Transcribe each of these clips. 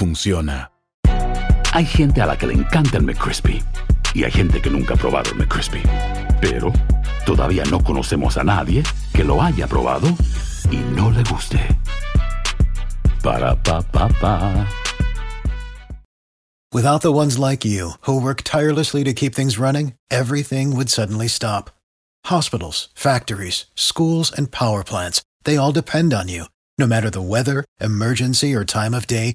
funciona. Hay gente a la que le encanta el McCrispy y hay gente que nunca ha probado el McCrispy. Pero todavía no conocemos a nadie que lo haya probado y no le guste. Para pa pa pa. Without the ones like you who work tirelessly to keep things running, everything would suddenly stop. Hospitals, factories, schools and power plants, they all depend on you. No matter the weather, emergency or time of day,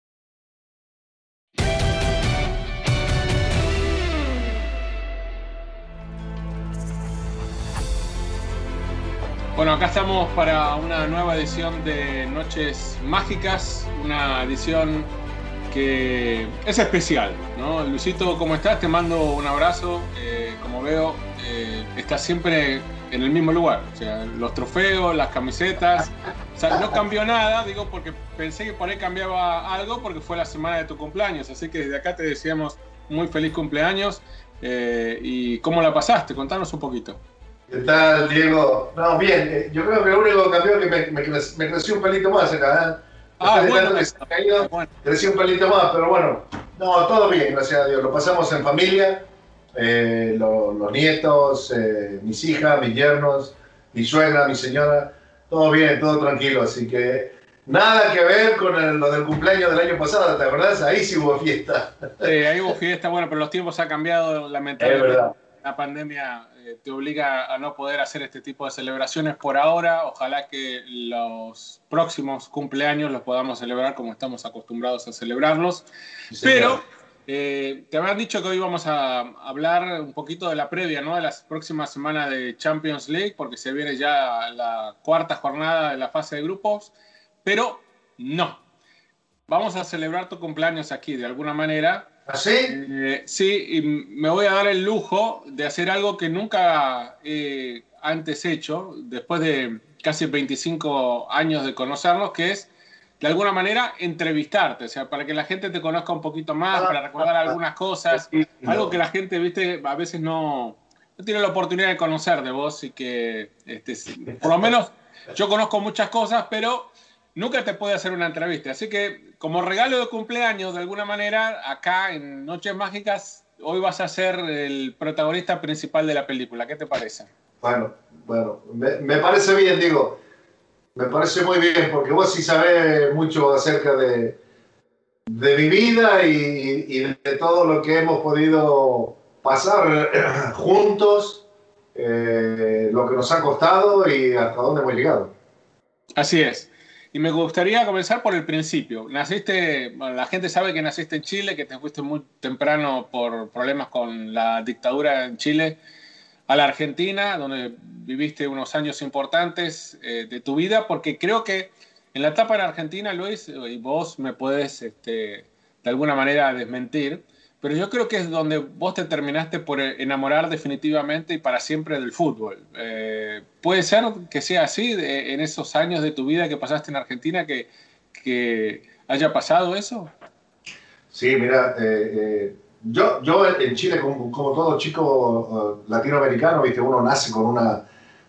Bueno, acá estamos para una nueva edición de Noches Mágicas, una edición que es especial, ¿no? Luisito, ¿cómo estás? Te mando un abrazo. Eh, como veo, eh, estás siempre en el mismo lugar. O sea, los trofeos, las camisetas. O sea, no cambió nada, digo, porque pensé que por ahí cambiaba algo porque fue la semana de tu cumpleaños. Así que desde acá te deseamos muy feliz cumpleaños. Eh, ¿Y cómo la pasaste? Contanos un poquito. ¿Qué tal, Diego? No, bien, eh, yo creo que lo único que cambió es que me, me, me creció un pelito más acá. ¿eh? Ah, bueno, que se ha caído, Bueno. creció un pelito más, pero bueno, no, todo bien, gracias a Dios. Lo pasamos en familia, eh, lo- los nietos, eh, mis hijas, mis yernos, mi suegra, mi señora, todo bien, todo tranquilo, así que nada que ver con el- lo del cumpleaños del año pasado, ¿te acordás? Ahí sí hubo fiesta. Eh, ahí hubo fiesta, bueno, pero los tiempos han cambiado Es lamentablemente. verdad. La pandemia eh, te obliga a no poder hacer este tipo de celebraciones por ahora. Ojalá que los próximos cumpleaños los podamos celebrar como estamos acostumbrados a celebrarlos. Sí. Pero eh, te habían dicho que hoy vamos a hablar un poquito de la previa, ¿no? De las próximas semanas de Champions League, porque se viene ya la cuarta jornada de la fase de grupos. Pero no. Vamos a celebrar tu cumpleaños aquí de alguna manera. ¿Así? Eh, sí, y me voy a dar el lujo de hacer algo que nunca he antes hecho, después de casi 25 años de conocernos, que es de alguna manera entrevistarte, o sea, para que la gente te conozca un poquito más, para recordar algunas cosas, algo que la gente, viste, a veces no, no tiene la oportunidad de conocer de vos y que, este, por lo menos, yo conozco muchas cosas, pero nunca te puede hacer una entrevista. Así que, como regalo de cumpleaños, de alguna manera, acá en Noches Mágicas, hoy vas a ser el protagonista principal de la película. ¿Qué te parece? Bueno, bueno, me, me parece bien, digo. Me parece muy bien, porque vos sí sabés mucho acerca de, de mi vida y, y de todo lo que hemos podido pasar juntos, eh, lo que nos ha costado y hasta dónde hemos llegado. Así es. Y me gustaría comenzar por el principio. Naciste, la gente sabe que naciste en Chile, que te fuiste muy temprano por problemas con la dictadura en Chile a la Argentina, donde viviste unos años importantes eh, de tu vida, porque creo que en la etapa en Argentina, Luis, y vos me puedes este, de alguna manera desmentir, pero yo creo que es donde vos te terminaste por enamorar definitivamente y para siempre del fútbol. Eh, ¿Puede ser que sea así de, en esos años de tu vida que pasaste en Argentina que, que haya pasado eso? Sí, mira, eh, eh, yo, yo en Chile, como, como todo chico uh, latinoamericano, viste, uno nace con una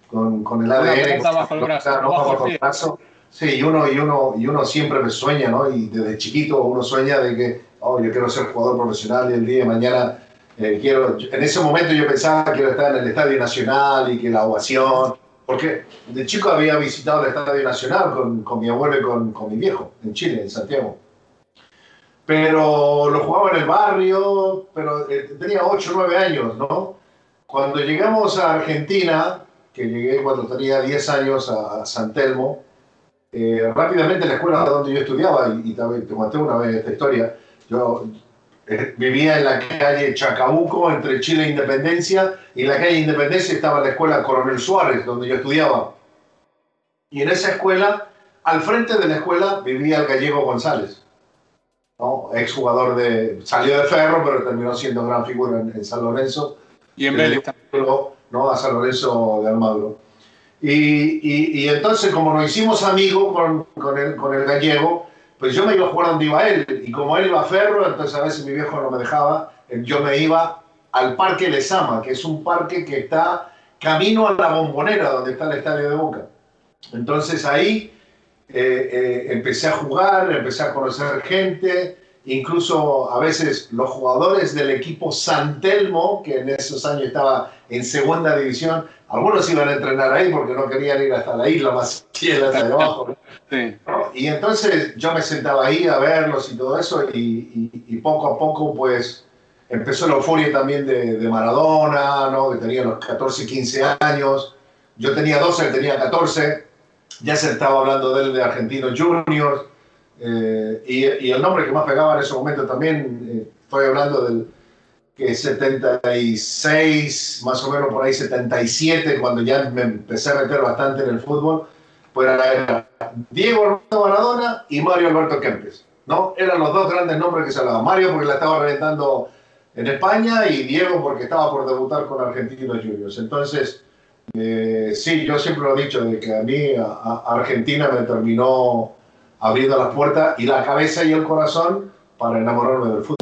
con, con el ADN, Una bajo el brazo, bajo el bajo el pie. brazo. Sí, y uno, y uno, y uno siempre sueña, ¿no? Y desde chiquito uno sueña de que, oh, yo quiero ser jugador profesional y el día de mañana eh, quiero. En ese momento yo pensaba que quiero estar en el Estadio Nacional y que la ovación. Porque de chico había visitado el Estadio Nacional con, con mi abuelo y con, con mi viejo en Chile, en Santiago pero lo jugaba en el barrio, pero eh, tenía 8 o 9 años, ¿no? Cuando llegamos a Argentina, que llegué cuando tenía 10 años a, a San Telmo, eh, rápidamente la escuela donde yo estudiaba, y, también te conté una vez esta historia, yo eh, vivía en la calle Chacabuco, entre Chile e Independencia, y en la calle Independencia estaba la escuela Coronel Suárez, donde yo estudiaba. Y en esa escuela, al frente de la escuela, vivía el gallego González, ¿no? exjugador de. salió de Ferro, pero terminó siendo gran figura en, San Lorenzo. Y en Vélez. ¿no? A San Lorenzo de Almagro. Y, y, entonces, como nos hicimos amigos con, con, el, con el gallego, pues yo me iba a jugar donde iba él. Y como él iba a Ferro, entonces a veces mi viejo no me dejaba, yo me iba al Parque Lezama, que es un parque que está camino a la bombonera, donde está el estadio de Boca. Entonces ahí eh, eh, empecé a jugar, empecé a conocer gente, incluso a veces los jugadores del equipo San Telmo, que en esos años estaba en segunda división, algunos iban a entrenar ahí porque no querían ir hasta la isla más hasta abajo. Y entonces yo me sentaba ahí a verlos y todo eso y, poco a poco pues empezó la euforia también de, de, Maradona, ¿no? que tenía los 14, 15 años. Yo tenía 12, él tenía 14. Ya se estaba hablando de él de Argentinos Juniors. Eh, y, y, el nombre que más pegaba en ese momento también, eh, estoy hablando del que 76, más o menos por ahí 77, cuando ya me empecé a meter bastante en el fútbol, pues era, Diego Armando Maradona y Mario Alberto Kempes, ¿no? Eran los dos grandes nombres que se hablaban. Mario porque la estaba reventando en España y Diego porque estaba por debutar con Argentinos Juniors. Entonces, eh, sí, yo siempre lo he dicho, de que a mí a Argentina me terminó abriendo las puertas y la cabeza y el corazón para enamorarme del fútbol.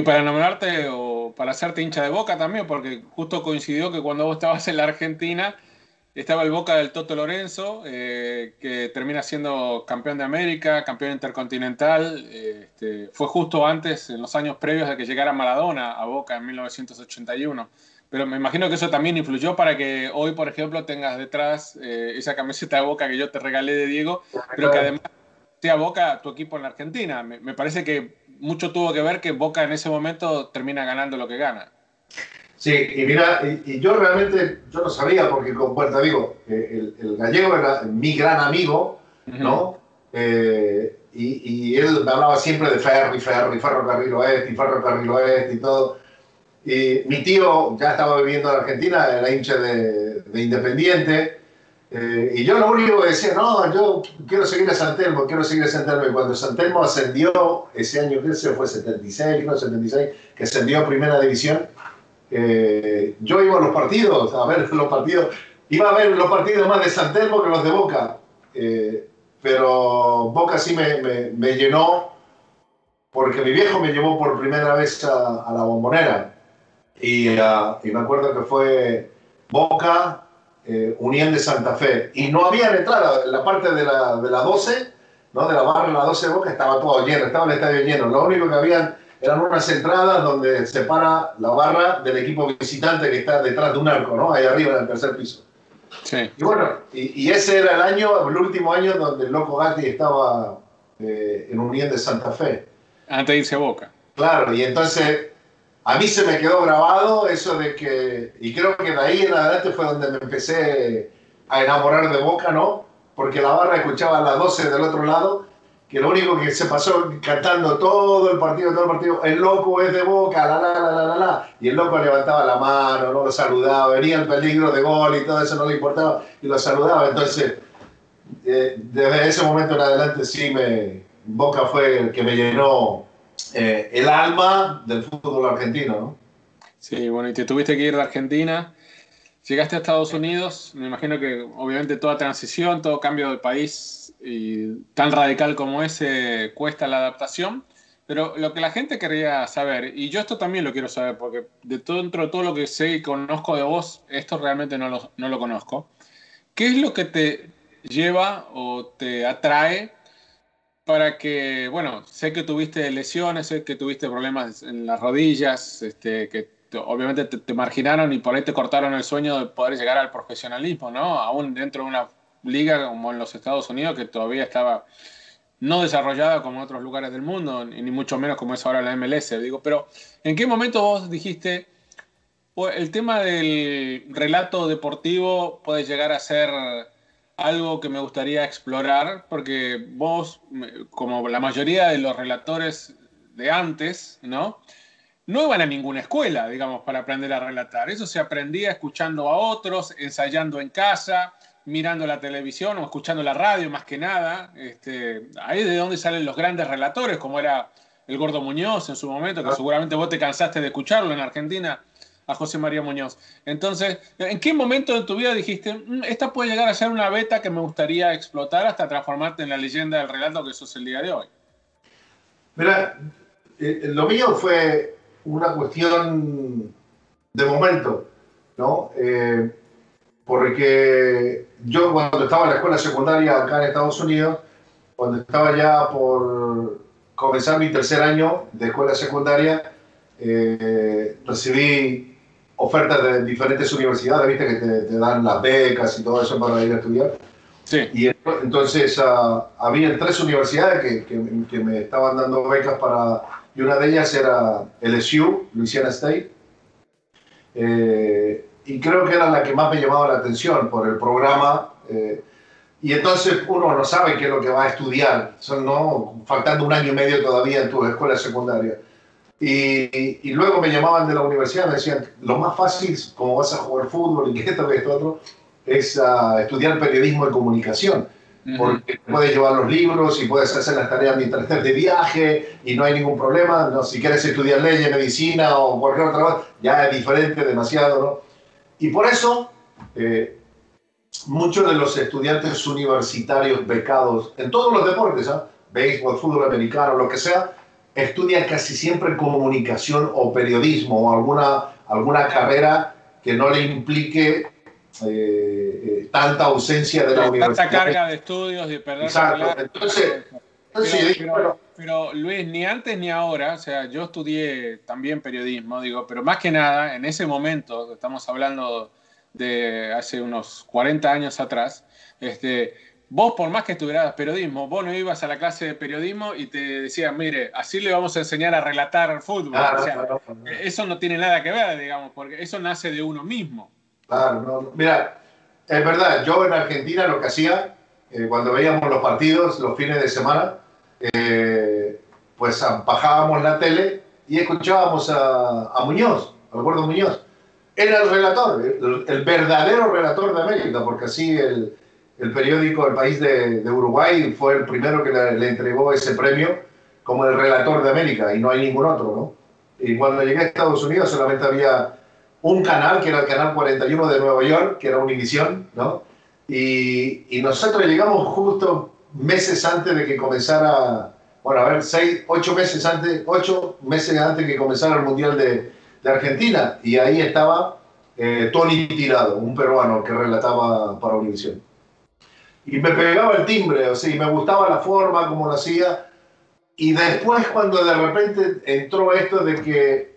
Y para enamorarte o para hacerte hincha de boca también, porque justo coincidió que cuando vos estabas en la Argentina estaba el Boca del Toto Lorenzo, eh, que termina siendo campeón de América, campeón intercontinental. Eh, este, fue justo antes, en los años previos de que llegara Maradona a Boca en 1981. Pero me imagino que eso también influyó para que hoy, por ejemplo, tengas detrás eh, esa camiseta de Boca que yo te regalé de Diego, pero que además sea Boca tu equipo en la Argentina. me parece que mucho tuvo que ver que Boca en ese momento termina ganando lo que gana. Sí, y mira, y, yo realmente, yo no sabía, porque con Puerta Vigo, el, el, gallego era mi gran amigo, ¿no? Eh, y, y, él me hablaba siempre de ferry, ferry, ferrocarril oeste y ferrocarril oeste y todo. Y mi tío ya estaba viviendo en Argentina, era hincha de, de Independiente, eh, y yo lo único que decía, no, yo quiero seguir a Santelmo, quiero seguir a Santelmo. Y cuando Santelmo ascendió, ese año que se fue 76, no 76, que ascendió a Primera División, eh, yo iba a los partidos, a ver los partidos, iba a ver los partidos más de Santelmo que los de Boca. Eh, pero Boca sí me, me, llenó porque mi viejo me llevó por primera vez a, la bombonera. Y, ah, y me acuerdo que fue Boca, eh, Unión de Santa Fe. Y no había entrada, la parte de la, de la 12, ¿no? de la barra de la 12 de Boca, estaba todo lleno, estaba el estadio lleno. Lo único que habían eran unas entradas donde separa la barra del equipo visitante que está detrás de un arco, ¿no? ahí arriba en el tercer piso. Sí. Y bueno, y, y ese era el año, el último año donde el Loco Gatti estaba eh, en Unión de Santa Fe. Antes de irse a Boca. Claro, y entonces a mí se me quedó grabado eso de que, y creo que de ahí en adelante fue donde me empecé a enamorar de Boca, ¿no? Porque la barra escuchaba a las 12 del otro lado, que lo único que se pasó cantando todo el partido, todo el partido, el loco es de Boca, la la la la la la, y el loco levantaba la mano, no lo saludaba, venía el peligro de gol y todo eso no le importaba, y lo saludaba, entonces eh, desde ese momento en adelante sí me, Boca fue el que me llenó eh, el alma del fútbol argentino, ¿no? Sí, bueno, y te tuviste que ir de Argentina. Llegaste a Estados Unidos, me imagino que obviamente toda transición, todo cambio de país tan radical como ese cuesta la adaptación. Pero lo que la gente quería saber, y yo esto también lo quiero saber, porque de todo, dentro de todo lo que sé y conozco de vos, esto realmente no lo, no lo conozco. ¿Qué es lo que te lleva o te atrae para que, bueno, sé que tuviste lesiones, sé que tuviste problemas en las rodillas, este, que te- obviamente te, te marginaron y por ahí te cortaron el sueño de poder llegar al profesionalismo, ¿no? Aún dentro de una liga como en los Estados Unidos que todavía estaba no desarrollada como en otros lugares del mundo, ni ni mucho menos como es ahora la MLS, digo, pero ¿en qué momento vos dijiste, "Pues, el tema del relato deportivo puede llegar a ser algo que me gustaría explorar, porque vos, como la mayoría de los relatores de antes, ¿no? No iban a ninguna escuela, digamos, para aprender a relatar. Eso se aprendía escuchando a otros, ensayando en casa, mirando la televisión o escuchando la radio, más que nada. Este, ahí es de donde salen los grandes relatores, como era el Gordo Muñoz en su momento, que seguramente vos te cansaste de escucharlo en Argentina, a José María Muñoz. Entonces, ¿en qué momento de tu vida dijiste, "Mm, esta puede llegar a ser una beta que me gustaría explotar hasta transformarte en la leyenda del relato que sos el día de hoy? Mira, eh, lo mío fue una cuestión de momento, ¿no? Eh, porque yo cuando estaba en la escuela secundaria acá en Estados Unidos, cuando estaba ya por comenzar mi tercer año de escuela secundaria, eh, recibí ofertas de diferentes universidades, viste que te, te dan las becas y todo eso para ir a estudiar. Sí. Y ento- entonces ah, había tres universidades que, que- que me estaban dando becas para, y una de ellas era LSU, Louisiana State, Eh, y creo que era la que más me llamaba la atención por el programa. eh, y entonces uno no sabe qué es lo que va a estudiar, ¿no? faltando un año y medio todavía en tu escuela secundaria. Y, y luego me llamaban de la universidad, me decían, lo más fácil, como vas a jugar fútbol y esto, que esto, otro, es ah, estudiar periodismo y comunicación. Porque puedes llevar los libros y puedes hacer las tareas mientras estés de viaje y no hay ningún problema. No, si quieres estudiar leyes, medicina o cualquier otra cosa, ya es diferente, demasiado, ¿no? Y por eso, eh, muchos de los estudiantes universitarios becados en todos los deportes, ¿ah? béisbol, fútbol americano, lo que sea, estudian casi siempre comunicación o periodismo o alguna, alguna carrera que no le implique eh, eh, tanta ausencia de la Tanta universidad. carga de estudios, de perder Exacto. Entonces, entonces Pero, dije, pero- bueno, pero, Luis, ni antes ni ahora, o sea, yo estudié también periodismo, digo, pero más que nada, en ese momento, estamos hablando de hace unos 40 años atrás, este, vos por más que estudiaras periodismo, vos no ibas a la clase de periodismo y te decían, mire, así le vamos a enseñar a relatar el fútbol. O sea, claro. Eso no tiene nada que ver, digamos, porque eso nace de uno mismo. Claro, mira, es verdad, yo en Argentina lo que hacía, eh, cuando veíamos los partidos los fines de semana, eh, pues bajábamos la tele y escuchábamos a, a Muñoz, al gordo Muñoz. Era el relator, el, el verdadero relator de América, porque así el, el periódico El País de, de Uruguay fue el primero que le, entregó ese premio como el relator de América y no hay ningún otro, ¿no? Y cuando llegué a Estados Unidos solamente había un canal, que era el canal 41 de Nueva York, que era Univisión, ¿no? Y, nosotros llegamos justo meses antes de que comenzara, bueno, a ver, seis, ocho meses antes, ocho meses antes que comenzara el Mundial de, de Argentina. Y ahí estaba eh, Tony Tirado, un peruano que relataba para Univision. Y me pegaba el timbre, o sea, y me gustaba la forma como lo hacía. Y después cuando de repente entró esto de que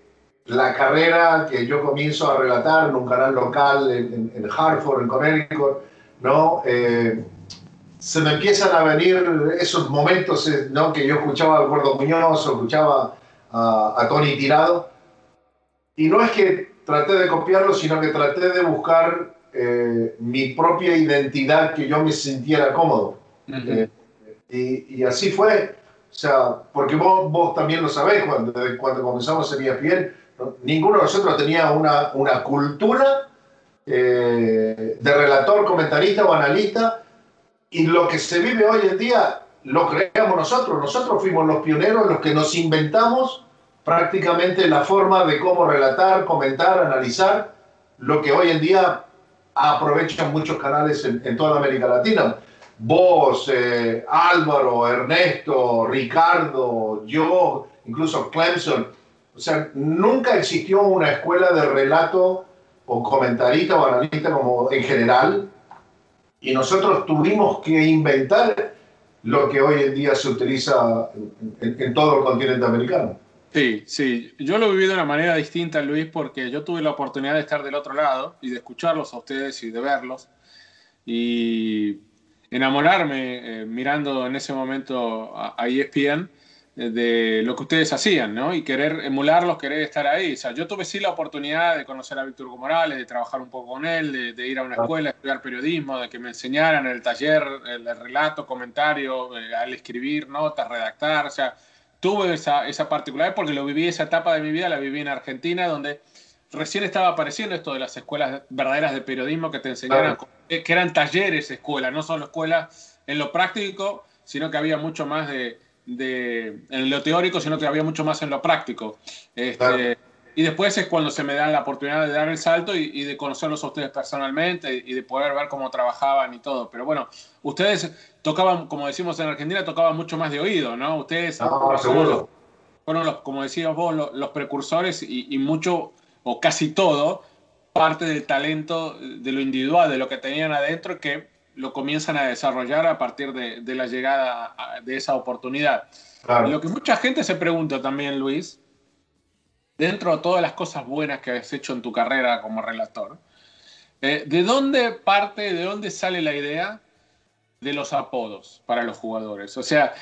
la carrera que yo comienzo a relatar en un canal local en, en Hartford, en Connecticut, ¿no? Eh, se me empiezan a venir esos momentos eh, ¿no? que yo escuchaba al Gordo Muñoz o escuchaba a, a, Tony Tirado. Y no es que traté de copiarlo, sino que traté de buscar eh, mi propia identidad que yo me sintiera cómodo. eh, y, y, así fue. O sea, porque vos, vos también lo sabés, cuando, cuando comenzamos en ESPN, ¿no? ninguno de nosotros tenía una, una cultura eh, de relator, comentarista o analista y lo que se vive hoy en día lo creamos nosotros. Nosotros fuimos los pioneros, los que nos inventamos prácticamente la forma de cómo relatar, comentar, analizar lo que hoy en día aprovechan muchos canales en, toda América Latina. Vos, eh, Álvaro, Ernesto, Ricardo, yo, incluso Clemson. O sea, nunca existió una escuela de relato o comentarista o analista como en general y nosotros tuvimos que inventar lo que hoy en día se utiliza en, en, en, todo el continente americano. Sí, sí, yo lo he vivido de una manera distinta, Luis, porque yo tuve la oportunidad de estar del otro lado y de escucharlos a ustedes y de verlos y enamorarme eh, mirando en ese momento a, a ESPN de lo que ustedes hacían, ¿no? Y querer emularlos, querer estar ahí. O sea, yo tuve sí la oportunidad de conocer a Víctor Hugo Morales, de trabajar un poco con él, de, de ir a una escuela, estudiar periodismo, de que me enseñaran el taller, el, relato, comentario, eh, al escribir notas, redactar. O sea, tuve esa, esa particularidad porque lo viví, esa etapa de mi vida la viví en Argentina, donde recién estaba apareciendo esto de las escuelas verdaderas de periodismo que te enseñaran, claro. que eran talleres escuelas, no solo escuelas en lo práctico, sino que había mucho más de de, en lo teórico, sino que había mucho más en lo práctico. Este, claro. Y después es cuando se me da la oportunidad de dar el salto y, y, de conocerlos a ustedes personalmente y de poder ver cómo trabajaban y todo. Pero bueno, ustedes tocaban, como decimos en Argentina, tocaban mucho más de oído, ¿no? Ustedes no, seguro. fueron, los, como decías vos, los, los precursores y, y, mucho, o casi todo, parte del talento de lo individual, de lo que tenían adentro, que lo comienzan a desarrollar a partir de, de la llegada de esa oportunidad. Claro. Lo que mucha gente se pregunta también, Luis, dentro de todas las cosas buenas que has hecho en tu carrera como relator, eh, ¿de dónde parte, de dónde sale la idea de los apodos para los jugadores? O sea,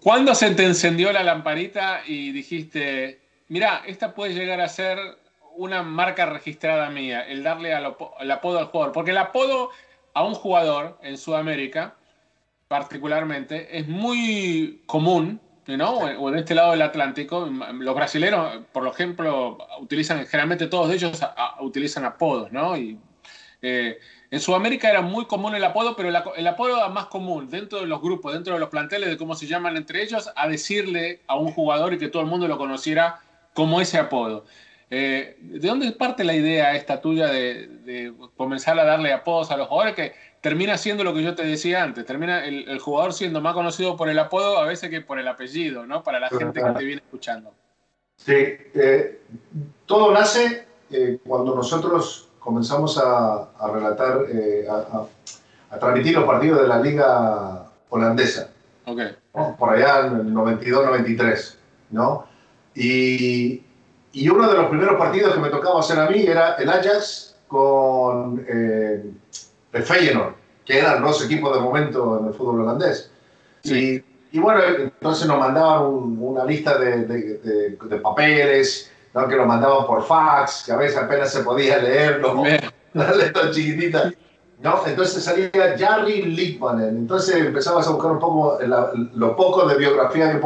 ¿cuándo se te encendió la lamparita y dijiste, mira, esta puede llegar a ser una marca registrada mía, el darle al, el apodo al jugador? Porque el apodo a un jugador en Sudamérica, particularmente, es muy común, ¿no? O en este lado del Atlántico, los brasileños, por ejemplo, utilizan, generalmente todos ellos a, a, utilizan apodos, ¿no? Y eh, en Sudamérica era muy común el apodo, pero el, el, apodo más común dentro de los grupos, dentro de los planteles, de cómo se llaman entre ellos, a decirle a un jugador y que todo el mundo lo conociera como ese apodo. Eh, ¿De dónde parte la idea esta tuya de, de, comenzar a darle apodos a los jugadores que termina siendo lo que yo te decía antes? Termina el, el jugador siendo más conocido por el apodo a veces que por el apellido, ¿no? Para la gente que te viene escuchando. Sí, eh, todo nace eh, cuando nosotros comenzamos a, a relatar, eh, a, a, transmitir los partidos de la liga holandesa. Okay. ¿no? Por allá en el 92-93, ¿no? Y y uno de los primeros partidos que me tocaba hacer a mí era el Ajax con eh, el Feyenoord, que eran los equipos de momento en el fútbol holandés. Sí. Y, y, bueno, entonces nos mandaban un, una lista de, de, de, de papeles, ¿no? que nos mandaban por fax, que a veces apenas se podía leer, ¿no? la letra chiquitita. ¿no? Entonces salía Jarry Lippmanen. Entonces empezabas a buscar un poco la, lo poco de biografía que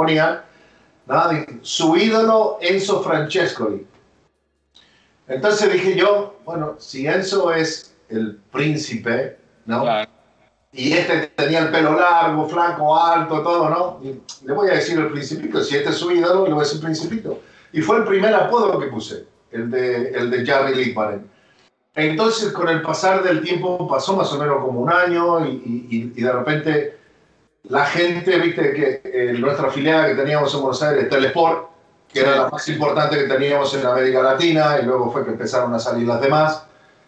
ponían ¿no? Su ídolo, Enzo Francescoli. Entonces dije yo, bueno, si Enzo es el príncipe, ¿no? Claro. Y este tenía el pelo largo, flaco, alto, todo, ¿no? Y le voy a decir el principito, si este es su ídolo, le voy a decir principito. Y fue el primer apodo que puse, el de, el de Jarry Lippmanen. Entonces, con el pasar del tiempo, pasó más o menos como un año y, y, y de repente la gente, viste, que eh, nuestra afiliada que teníamos en Buenos Aires, Telesport, que era la más importante que teníamos en América Latina, y luego fue que empezaron a salir las demás.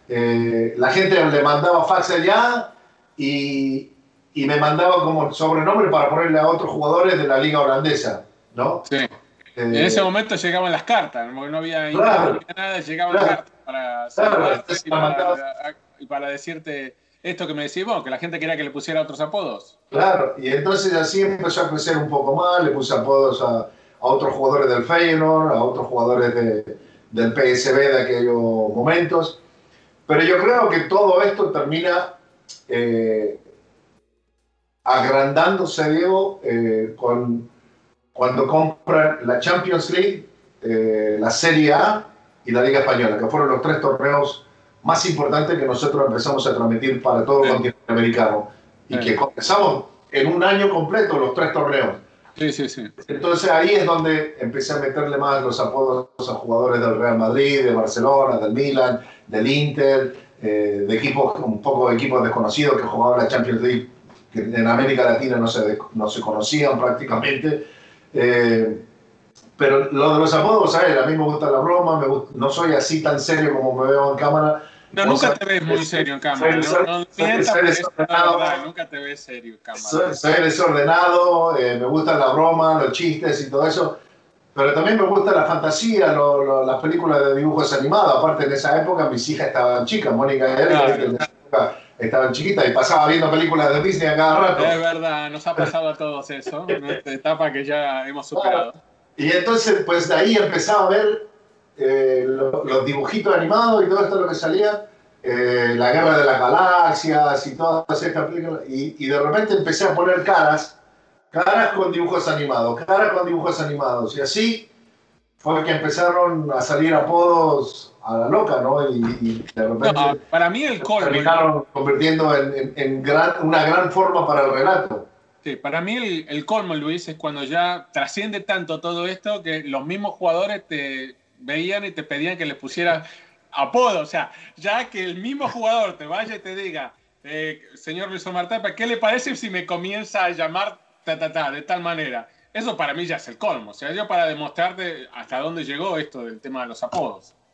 Eh, la gente le mandaba fax allá y, y, me mandaba como sobrenombre para ponerle a otros jugadores de la liga holandesa, ¿no? Sí. Eh, en ese momento llegaban las cartas, porque no había claro, nada, llegaban las cartas para, claro, y, para, y para decirte esto que me decís vos, que la gente quería que le pusiera otros apodos. Claro, y entonces así empezó a crecer un poco más, le puse apodos a, otros jugadores del Feyenoord, a otros jugadores de, del PSB de aquellos momentos. Pero yo creo que todo esto termina eh, agrandándose, Diego, eh, con, cuando compran la Champions League, eh, la Serie A y la Liga Española, que fueron los tres torneos más importantes que nosotros empezamos a transmitir para todo el continente americano. Y que comenzamos en un año completo los tres torneos. Sí, sí, sí. Entonces ahí es donde empecé a meterle más los apodos a jugadores del Real Madrid, de Barcelona, del Milan, del Inter, eh, de equipos, un poco de equipos desconocidos que jugaban la Champions League, que en América Latina no se, no se conocían prácticamente. Eh, pero lo de los apodos, ¿sabes? A mí me gusta la broma, me gusta, no soy así tan serio como me veo en cámara. No, nunca te ves muy serio en cámara. no, no mientas, verdad, nunca te ves serio en cámara. Soy, soy desordenado, eh, me gustan la broma, los chistes y todo eso. Pero también me gusta la fantasía, lo, lo, las películas de dibujos animados. Aparte, en esa época mis hijas estaban chicas, Mónica y Eric, claro. estaban chiquitas y pasaba viendo películas de Disney a cada rato. Es verdad, nos ha pasado a todos eso, una etapa que ya hemos superado. Y entonces, pues de ahí empezaba a ver eh, lo, los dibujitos animados y todo esto lo que salía, eh, la guerra de las galaxias y todas estas películas. Y, y de repente empecé a poner caras caras con dibujos animados, caras con dibujos animados. Y así fue que empezaron a salir apodos a la loca, ¿no? Y, y de repente no, para mí el colmo. Terminaron convirtiendo en, en, en gran, una gran forma para el relato. Sí, para mí el, el, colmo, Luis, es cuando ya trasciende tanto todo esto que los mismos jugadores te veían y te pedían que les pusieras apodo. O sea, ya que el mismo jugador te vaya y te diga, eh, señor Luis Omar Tapa, ¿qué le parece si me comienza a llamar ta, ta, ta, de tal manera? Eso para mí ya es el colmo. O sea, yo para demostrarte hasta dónde llegó esto del tema de los apodos.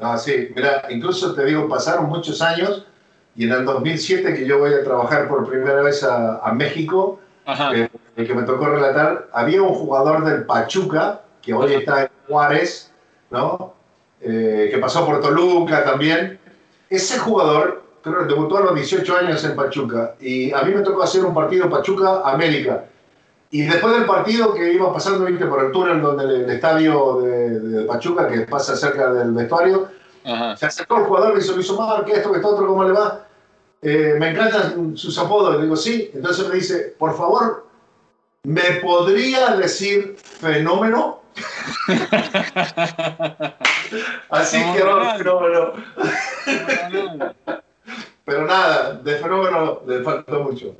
Ah, sí, mira, incluso te digo, pasaron muchos años y en el 2007 que yo voy a trabajar por primera vez a, a México, eh, el que me tocó relatar, había un jugador del Pachuca, que hoy está en Juárez, ¿no? Eh, que pasó por Toluca también. Ese jugador, creo que debutó a los 18 años en Pachuca y a mí me tocó hacer un partido Pachuca-América. Y después del partido que iba pasando ¿viste? por el túnel donde el, el estadio de, de, Pachuca, que pasa cerca del vestuario, Ajá. se acercó el jugador, me hizo, me hizo Mar, que esto, que esto otro, ¿cómo le va? Eh, me encantan sus apodos. Le digo, sí. Entonces me dice, por favor, Me podría decir fenómeno. Así que no, fenómeno. Pero nada, de fenómeno le faltó mucho.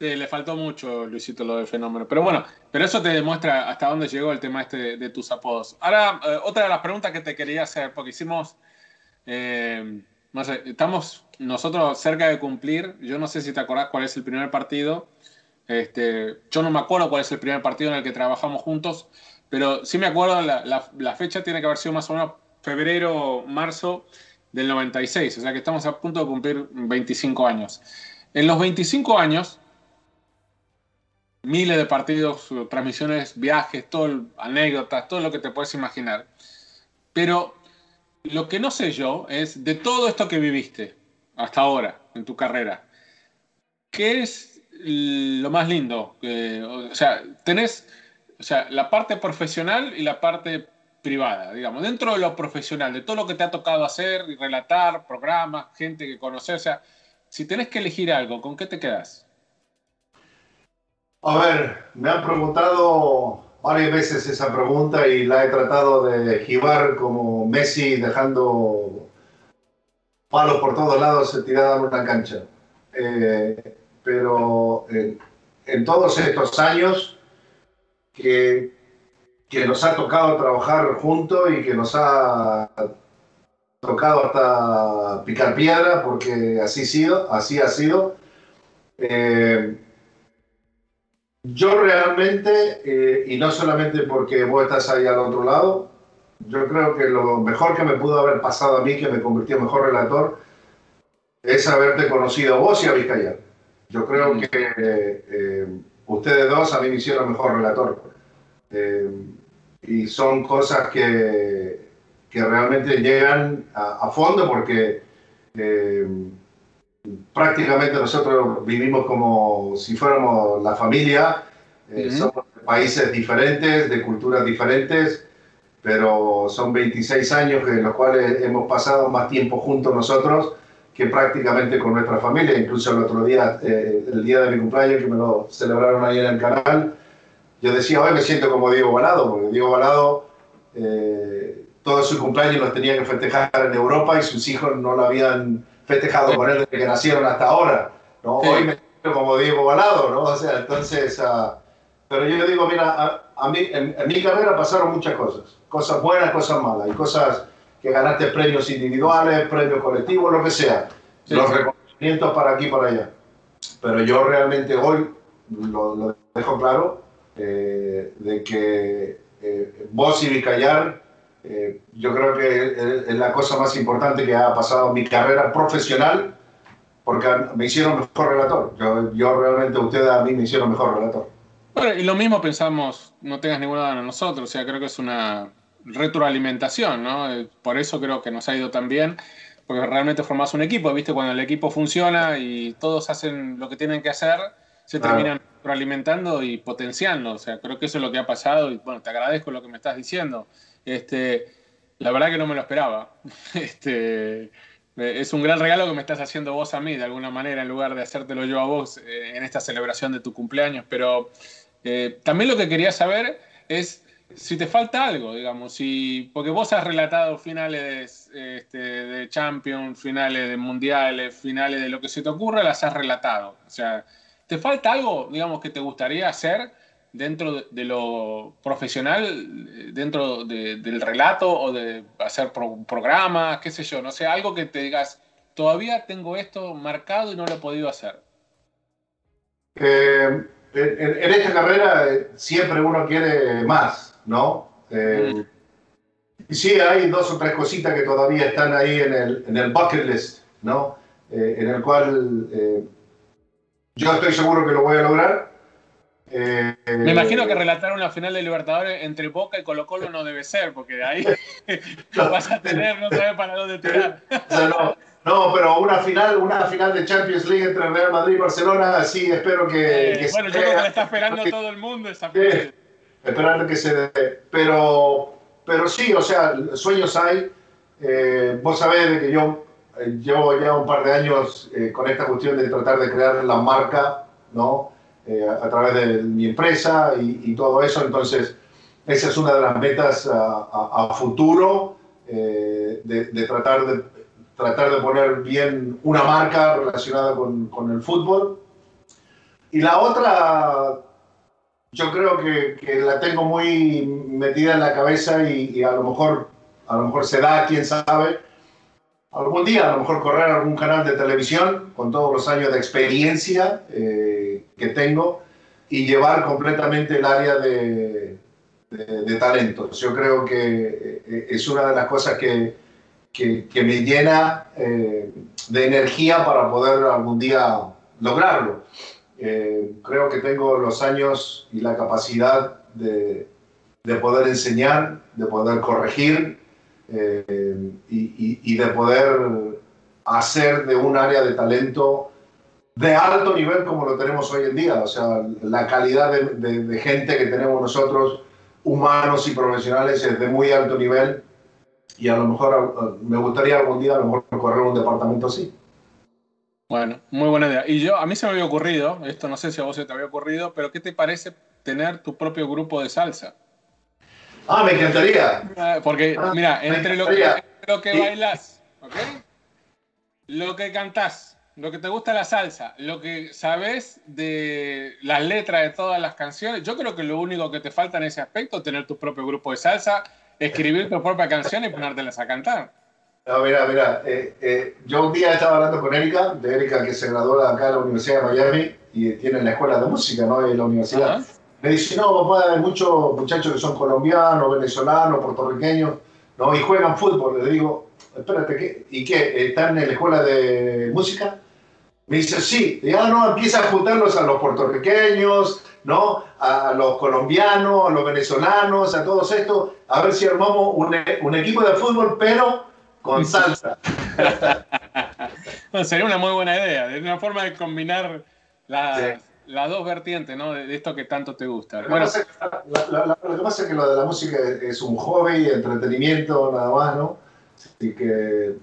Sí, le faltó mucho, Luisito, lo de fenómeno. Pero bueno, pero eso te demuestra hasta dónde llegó el tema este de, tus apodos. Ahora, eh, otra de las preguntas que te quería hacer, porque hicimos, eh, no sé, estamos nosotros cerca de cumplir, yo no sé si te acordás cuál es el primer partido, este, yo no me acuerdo cuál es el primer partido en el que trabajamos juntos, pero sí me acuerdo, la, la, fecha tiene que haber sido más o menos febrero, marzo del 96, o sea que estamos a punto de cumplir 25 años. En los 25 años, miles de partidos, transmisiones, viajes, todo, anécdotas, todo lo que te puedes imaginar. Pero lo que no sé yo es de todo esto que viviste hasta ahora en tu carrera, ¿qué es lo más lindo? o sea, tenés o sea, la parte profesional y la parte privada, digamos, dentro de lo profesional, de todo lo que te ha tocado hacer y relatar, programas, gente que conoces, o sea, si tenés que elegir algo, ¿con qué te quedas? A ver, me han preguntado varias veces esa pregunta y la he tratado de esquivar como Messi dejando palos por todos lados tirada en una cancha. Eh, pero eh, en todos estos años que, que nos ha tocado trabajar juntos y que nos ha tocado hasta picar piedra, porque así, sido, así ha sido. Eh, yo realmente, eh, y no solamente porque vos estás ahí al otro lado, yo creo que lo mejor que me pudo haber pasado a mí, que me convirtió en mejor relator, es haberte conocido a vos y a Vizcaya. Yo creo mm. que eh, ustedes dos a mí me hicieron mejor relator. Eh, y son cosas que, que realmente llegan a, fondo porque prácticamente nosotros vivimos como si fuéramos la familia. Eh, somos de países diferentes, de culturas diferentes, pero son 26 años en los cuales hemos pasado más tiempo juntos nosotros que prácticamente con nuestra familia. Incluso el otro día, eh, el día de mi cumpleaños, que me lo celebraron ahí en el canal, yo decía, hoy me siento como Diego Balado, porque Diego Balado eh, todo su cumpleaños los tenía que festejar en Europa y sus hijos no lo habían festejado con él desde que nacieron hasta ahora. ¿no? Hoy me siento como Diego Balado, ¿no? O sea, entonces... Uh, pero yo digo, mira, a, mí, en, mi carrera pasaron muchas cosas, cosas buenas, cosas malas, y cosas que ganaste premios individuales, premios colectivos, lo que sea, los reconocimientos para aquí y para allá. Pero yo realmente hoy lo, dejo claro eh, de que eh, vos y Vizcayar, eh, yo creo que es la cosa más importante que ha pasado en mi carrera profesional, porque me hicieron mejor relator. Yo, yo realmente, ustedes a mí me hicieron mejor relator. Bueno, y lo mismo pensamos, no tengas ninguna duda en nosotros, o sea, creo que es una retroalimentación, ¿no? Eh, por eso creo que nos ha ido tan bien, porque realmente formás un equipo, ¿viste? Cuando el equipo funciona y todos hacen lo que tienen que hacer, se terminan retroalimentando y potenciando, o sea, creo que eso es lo que ha pasado y bueno, te agradezco lo que me estás diciendo. Este, la verdad que no me lo esperaba. Este, es un gran regalo que me estás haciendo vos a mí, de alguna manera, en lugar de hacértelo yo a vos eh, en esta celebración de tu cumpleaños. Pero eh, también lo que quería saber es si te falta algo, digamos, si, porque vos has relatado finales este, de Champions, finales de Mundiales, finales de lo que se te ocurra, las has relatado. O sea, ¿te falta algo, digamos, que te gustaría hacer dentro de, lo profesional, dentro del relato o de hacer programas, qué sé yo, no sé, algo que te digas, todavía tengo esto marcado y no lo he podido hacer? Eh, en, esta carrera eh, siempre uno quiere más ¿no? Eh, y sí, hay dos o tres cositas que todavía están ahí en el, en el bucket list, ¿no? Eh, en el cual eh, yo estoy seguro que lo voy a lograr. Me imagino que relatar una final de Libertadores entre Boca y Colo Colo no debe ser, porque de ahí lo vas a tener, no sabes para dónde tirar. no, no, pero una final, una final de Champions League entre Real Madrid y Barcelona, sí, espero que... bueno, yo creo que la está esperando todo el mundo esa final esperando que se dé. Pero, pero sí, o sea, sueños hay. Eh, vos sabés que yo eh, llevo ya un par de años eh, con esta cuestión de tratar de crear la marca, ¿no? Eh, a, través de mi empresa y, todo eso. Entonces, esa es una de las metas a, futuro, eh, de, tratar de tratar de poner bien una marca relacionada con, con el fútbol. Y la otra, yo creo que, que, la tengo muy metida en la cabeza y, a lo mejor a lo mejor se da, quién sabe. Algún día, a lo mejor correr algún canal de televisión con todos los años de experiencia eh, que tengo y llevar completamente el área de, de, talentos. Yo creo que eh, es una de las cosas que, que, me llena eh, de energía para poder algún día lograrlo. creo que tengo los años y la capacidad de, de poder enseñar, de poder corregir, eh, y, de poder hacer de un área de talento de alto nivel como lo tenemos hoy en día. O sea, la calidad de, gente que tenemos nosotros, humanos y profesionales, es de muy alto nivel. Y a lo mejor eh, me gustaría algún día a lo mejor correr un departamento así. Bueno, muy buena idea. Y yo, a mí se me había ocurrido, esto no sé si a vos se te había ocurrido, pero ¿qué te parece tener tu propio grupo de salsa? Ah, me encantaría. Ah, porque, ah, mira, entre lo, que, lo que bailas, ¿ok? Lo que cantás, lo que te gusta la salsa, lo que sabes de las letras de todas las canciones, yo creo que lo único que te falta en ese aspecto es tener tu propio grupo de salsa, escribir tu propia canción y ponértelas a cantar. No, mira, mira, eh, eh, yo un día estaba hablando con Erika, de Erika que se graduó acá en la Universidad de Miami y tiene la escuela de música, ¿no? En la universidad. Me dice, no, papá, hay muchos muchachos que son colombianos, venezolanos, puertorriqueños, ¿no? Y juegan fútbol. Le digo, espérate, ¿qué? ¿y qué? ¿Están en la escuela de música? Me dice, sí. Ya no, empieza a juntarlos a los puertorriqueños, ¿no? A los colombianos, a los venezolanos, a todos estos, a ver si armamos un, un equipo de fútbol, pero con salsa. sería una muy buena idea, es una forma de combinar las las dos vertientes, ¿no? De, esto que tanto te gusta. Lo, bueno, lo que pasa es que lo de la música es un hobby, entretenimiento, nada más, ¿no? Así que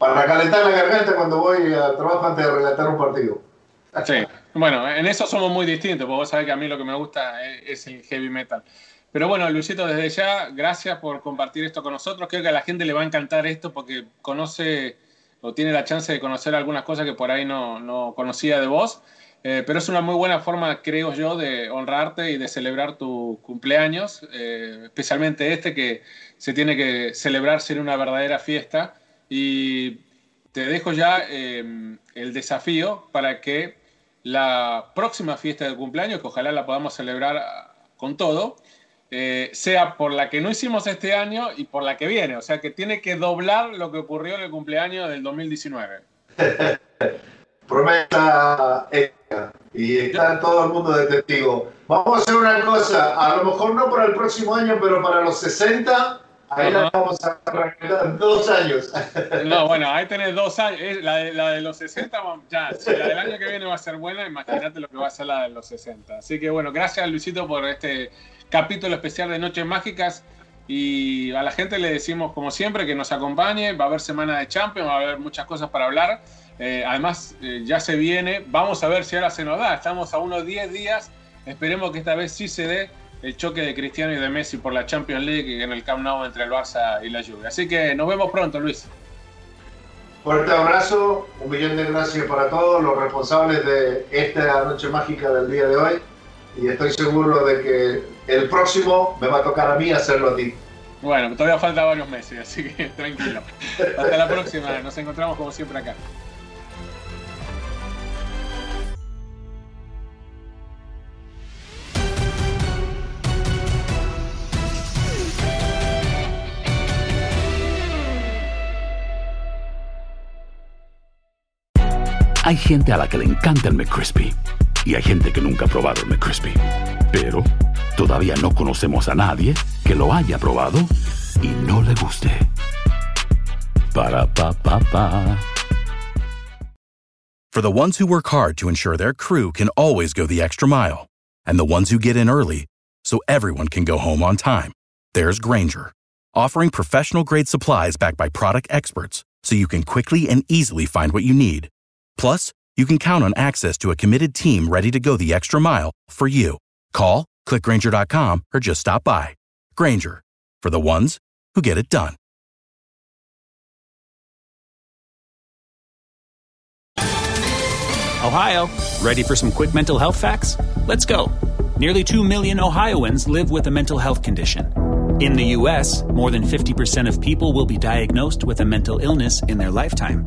para calentar la garganta cuando voy al trabajo antes de relatar un partido. Sí, bueno, en eso somos muy distintos, porque vos sabés que a mí lo que me gusta es el heavy metal. Pero bueno, Luisito, desde ya, gracias por compartir esto con nosotros. Creo que a la gente le va a encantar esto porque conoce o tiene la chance de conocer algunas cosas que por ahí no, no conocía de vos. Eh, pero es una muy buena forma, creo yo, de honrarte y de celebrar tu cumpleaños, eh, especialmente este que se tiene que celebrar sin una verdadera fiesta. Y te dejo ya eh, el desafío para que la próxima fiesta de cumpleaños, que ojalá la podamos celebrar con todo, sea por la que no hicimos este año y por la que viene. O sea que tiene que doblar lo que ocurrió en el cumpleaños del 2019. Promesa y está todo el mundo de testigo. Vamos a hacer una cosa, a lo mejor no para el próximo año, pero para los 60, ahí la vamos a arrancar dos años. No, bueno, ahí tenés dos años. La de, la de los 60, ya, si la del año que viene va a ser buena, imagínate lo que va a ser la de los 60. Así que bueno, gracias Luisito por este capítulo especial de Noches Mágicas. Y a la gente le decimos, como siempre, que nos acompañe. Va a haber semana de Champions, va a haber muchas cosas para hablar. Eh, además, eh, ya se viene. Vamos a ver si ahora se nos da. Estamos a unos 10 días. Esperemos que esta vez sí se dé el choque de Cristiano y de Messi por la Champions League en el Camp Nou entre el Barça y la Juve. Así que nos vemos pronto, Luis. Fuerte abrazo, un millón de gracias para todos los responsables de esta noche mágica del día de hoy. Y estoy seguro de que el próximo me va a tocar a mí hacerlo a ti. Bueno, todavía falta varios meses, así que tranquilo. Hasta la próxima, nos encontramos como siempre acá. Hay gente a la que le encanta el McCrispy y hay gente que nunca ha probado el McCrispy. Pero todavía no conocemos a nadie que lo haya probado y no le guste. Para pa pa pa. For the ones who work hard to ensure their crew can always go the extra mile, and the ones who get in early so everyone can go home on time, there's Granger, offering professional grade supplies backed by product experts so you can quickly and easily find what you need. Plus, you can count on access to a committed team ready to go the extra mile for you. Call, clickgranger.com, or just stop by. Granger, for the ones who get it done. Ohio, ready for some quick mental health facts? Let's go. Nearly 2 million Ohioans live with a mental health condition. In the U.S., more than 50% of people will be diagnosed with a mental illness in their lifetime.